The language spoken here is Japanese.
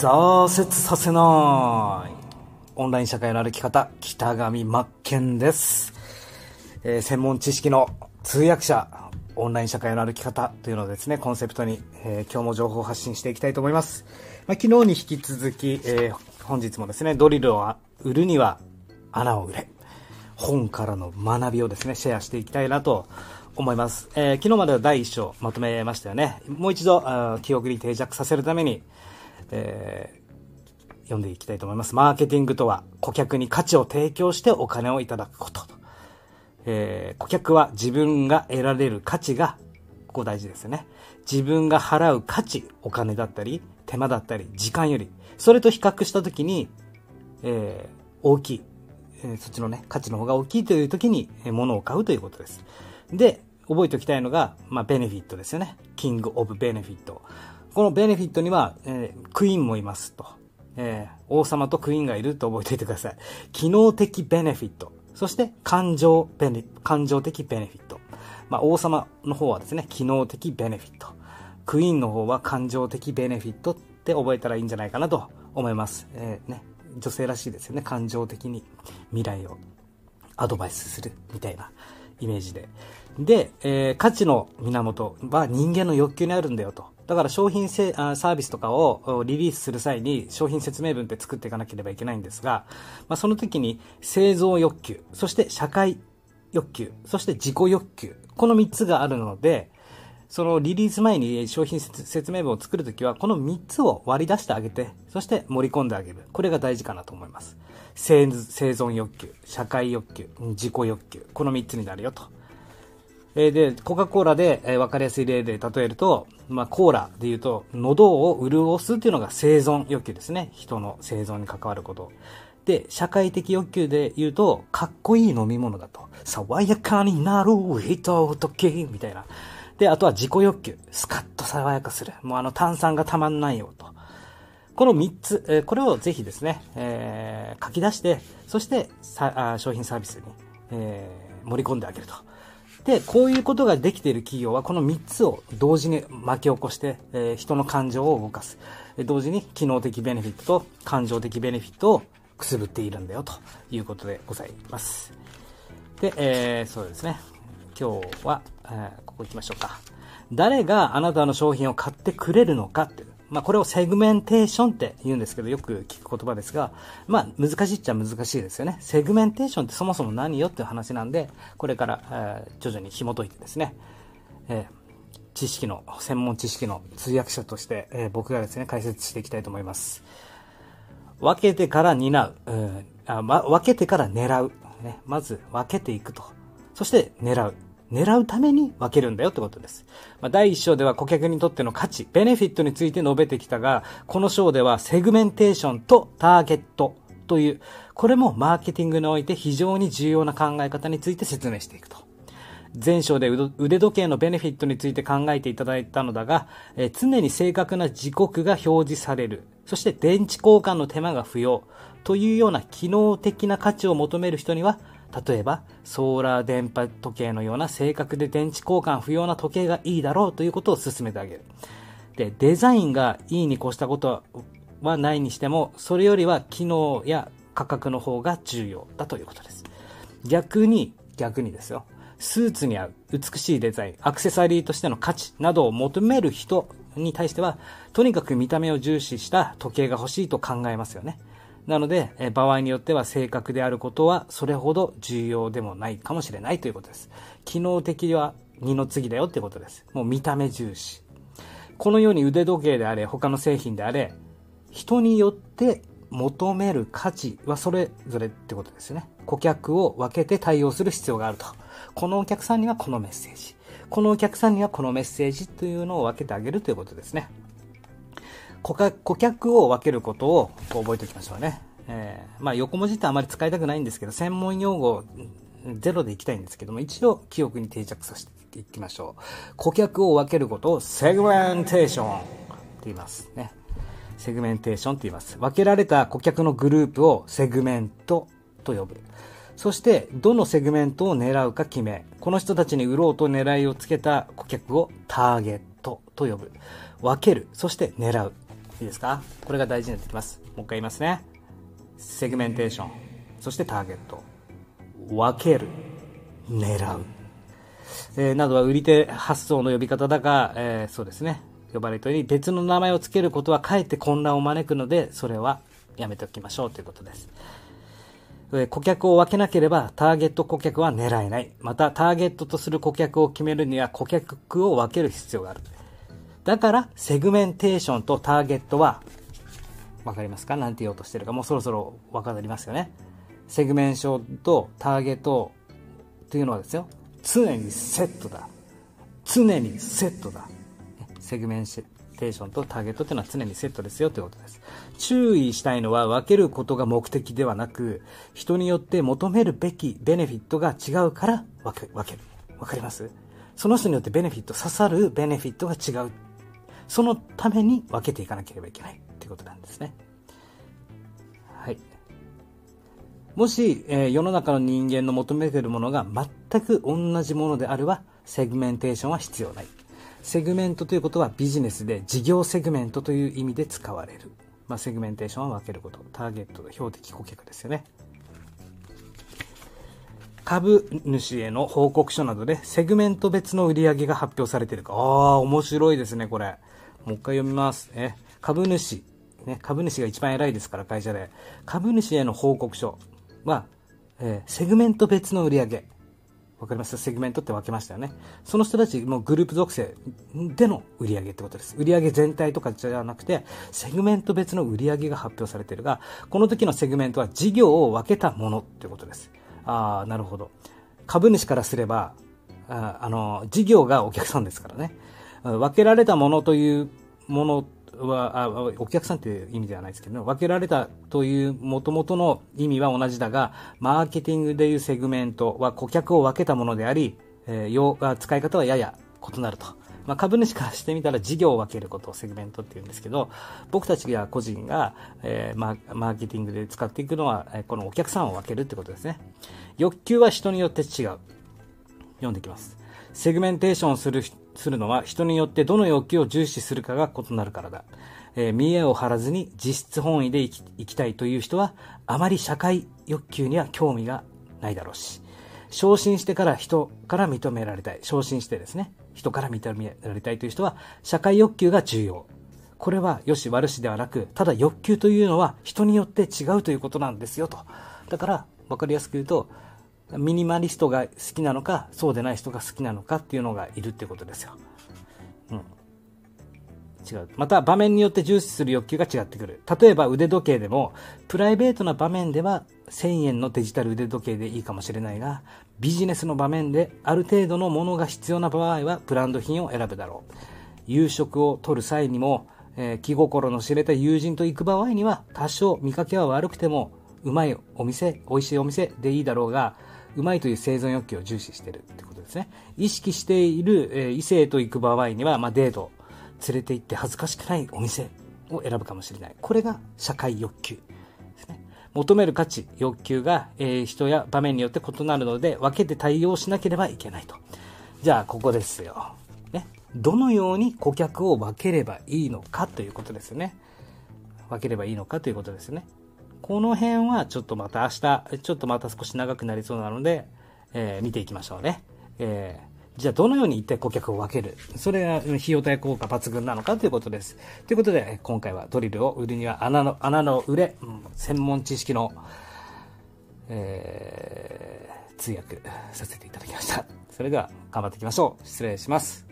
挫折させないオンライン社会の歩き方北上真剣です、えー、専門知識の通訳者オンライン社会の歩き方というのをですねコンセプトに、えー、今日も情報を発信していきたいと思います、まあ、昨日に引き続き、えー、本日もですねドリルを売るには穴を売れ本からの学びをですねシェアしていきたいなと思います。え、昨日までは第1章まとめましたよね。もう一度、記憶に定着させるために、えー、読んでいきたいと思います。マーケティングとは、顧客に価値を提供してお金をいただくこと。えー、顧客は自分が得られる価値が、ここ大事ですよね。自分が払う価値、お金だったり、手間だったり、時間より、それと比較したときに、えー、大きい。えー、そっちのね、価値の方が大きいという時に、えー、物を買うということです。で、覚えておきたいのが、まあ、ベネフィットですよね。キング・オブ・ベネフィット。このベネフィットには、えー、クイーンもいますと。えー、王様とクイーンがいると覚えておいてください。機能的ベネフィット。そして感情ベネ、感情的ベネフィット。まあ、王様の方はですね、機能的ベネフィット。クイーンの方は感情的ベネフィットって覚えたらいいんじゃないかなと思います。えー、ね、女性らしいですよね。感情的に未来をアドバイスするみたいなイメージで。で、えー、価値の源は人間の欲求にあるんだよと。だから商品せサービスとかをリリースする際に商品説明文って作っていかなければいけないんですが、まあ、その時に製造欲求、そして社会欲求、そして自己欲求、この3つがあるので、そのリリース前に商品説明文を作るときは、この3つを割り出してあげて、そして盛り込んであげる。これが大事かなと思います。生存欲求、社会欲求、自己欲求、この3つになるよと。えで、コカ・コーラで、えー、分かりやすい例で例えると、まあ、コーラで言うと、喉を潤すっていうのが生存欲求ですね。人の生存に関わること。で、社会的欲求で言うと、かっこいい飲み物だと。爽やかになる人時みたいな。で、あとは自己欲求。スカッと爽やかする。もうあの炭酸がたまんないよと。この3つ、えー、これをぜひですね、えー、書き出して、そしてさあ商品サービスに、えー、盛り込んであげると。で、こういうことができている企業は、この3つを同時に巻き起こして、えー、人の感情を動かす。同時に機能的ベネフィットと感情的ベネフィットをくすぶっているんだよということでございます。で、えー、そうですね。今日は、えー、ここ行きましょうか。誰があなたの商品を買ってくれるのかってまあ、これをセグメンテーションって言うんですけど、よく聞く言葉ですが、まあ、難しいっちゃ難しいですよね。セグメンテーションってそもそも何よっていう話なんで、これから、えー、徐々に紐解いてですね、えー、知識の、専門知識の通訳者として、えー、僕がですね、解説していきたいと思います。分けてから担う。うん、あま、分けてから狙う。ね、まず分けていくと。そして狙う。狙うために分けるんだよってことです。まあ、第1章では顧客にとっての価値、ベネフィットについて述べてきたが、この章ではセグメンテーションとターゲットという、これもマーケティングにおいて非常に重要な考え方について説明していくと。前章で腕時計のベネフィットについて考えていただいたのだが、えー、常に正確な時刻が表示される。そして電池交換の手間が不要。というような機能的な価値を求める人には、例えば、ソーラー電波時計のような正確で電池交換不要な時計がいいだろうということを勧めてあげる。で、デザインがいいに越したことはないにしても、それよりは機能や価格の方が重要だということです。逆に、逆にですよ。スーツに合う美しいデザイン、アクセサリーとしての価値などを求める人に対しては、とにかく見た目を重視した時計が欲しいと考えますよね。なので、え場合によっては正確であることはそれほど重要でもないかもしれないということです。機能的は二の次だよってことです。もう見た目重視。このように腕時計であれ、他の製品であれ、人によって求める価値はそれぞれってことですよね。顧客を分けて対応する必要があると。このお客さんにはこのメッセージ。このお客さんにはこのメッセージというのを分けてあげるということですね。顧客を分けることを覚えておきましょうね。えー、まあ横文字ってあまり使いたくないんですけど、専門用語ゼロでいきたいんですけども、一応記憶に定着させていきましょう。顧客を分けることをセグメンテーションって言いますね。セグメンテーションって言います。分けられた顧客のグループをセグメントと呼ぶ。そして、どのセグメントを狙うか決め、この人たちに売ろうと狙いをつけた顧客をターゲットと呼ぶ。分ける、そして狙う。いいですか？これが大事になってきます。もう一回言いますね。セグメンテーション、そしてターゲット。分ける、狙う。えー、などは売り手発想の呼び方だが、えー、そうですね。呼ばれたように別の名前を付けることはかえって混乱を招くので、それはやめておきましょうということです。顧客を分けなければターゲット顧客は狙えない。またターゲットとする顧客を決めるには顧客を分ける必要がある。だからセグメンテーションとターゲットは分かりますか？何て言おうとしてるかもうそろそろ分かりますよね。セグメンテーションとターゲットというのはですよ。常にセットだ。常にセットだ。セグメンテーションとターゲットというのは常にセットですよということです。注意したいのは分けることが目的ではなく、人によって求めるべきベネフィットが違うから分け分ける。わかります？その人によってベネフィット、刺さるベネフィットが違う。そのために分けていかなければいけないということなんですね。はい。もし、えー、世の中の人間の求めているものが全く同じものであれば、セグメンテーションは必要ない。セグメントということはビジネスで事業セグメントという意味で使われる。まあ、セグメンテーションは分けること。ターゲット、標的顧客ですよね。株主への報告書などでセグメント別の売り上げが発表されているか。ああ、面白いですね、これ。もう一回読みます。え株主、ね、株主が一番偉いですから、会社で。株主への報告書は、えー、セグメント別の売り上げ。わかります？セグメントって分けましたよね。その人たち、もグループ属性での売り上げってことです。売り上げ全体とかじゃなくて、セグメント別の売り上げが発表されているが、この時のセグメントは事業を分けたものってことです。ああ、なるほど。株主からすれば、ああの、事業がお客さんですからね。分けられたものというものは、あお客さんという意味ではないですけど、分けられたという元々の意味は同じだが、マーケティングでいうセグメントは顧客を分けたものであり、えー、使い方はやや異なると。まあ、株主からしてみたら事業を分けることをセグメントって言うんですけど、僕たちが個人が、えー、マーケティングで使っていくのは、このお客さんを分けるってことですね。欲求は人によって違う。読んでいきます。セグメンテーションするするのは人によってどの欲求を重視するかが異なるからだ。えー、見栄を張らずに実質本位で生き生きたいという人はあまり社会欲求には興味がないだろうし、昇進してから人から認められたい。昇進してですね、人から認められたいという人は社会欲求が重要。これは良し悪しではなく、ただ欲求というのは人によって違うということなんですよと。だから、わかりやすく言うと、ミニマリストが好きなのか、そうでない人が好きなのかっていうのがいるってことですよ。うん。違う。また、場面によって重視する欲求が違ってくる。例えば腕時計でも、プライベートな場面では1000円のデジタル腕時計でいいかもしれないが、ビジネスの場面である程度のものが必要な場合はブランド品を選ぶだろう。夕食を取る際にも、えー、気心の知れた友人と行く場合には多少見かけは悪くてもうまいお店、美味しいお店でいいだろうが、うまいという生存欲求を重視してるってことですね。意識している、え、異性と行く場合には、まあ、デート、連れて行って恥ずかしくないお店を選ぶかもしれない。これが社会欲求ですね。求める価値、欲求が、え、人や場面によって異なるので、分けて対応しなければいけないと。じゃあ、ここですよ。ね。どのように顧客を分ければいいのかということですね。分ければいいのかということですね。この辺はちょっとまた明日、ちょっとまた少し長くなりそうなので、えー、見ていきましょうね。えー、じゃあどのように一体顧客を分ける？それが費用対効果抜群なのかということです。ということで、今回はドリルを売るには穴の、穴の売れ、専門知識の、えー、通訳させていただきました。それでは頑張っていきましょう。失礼します。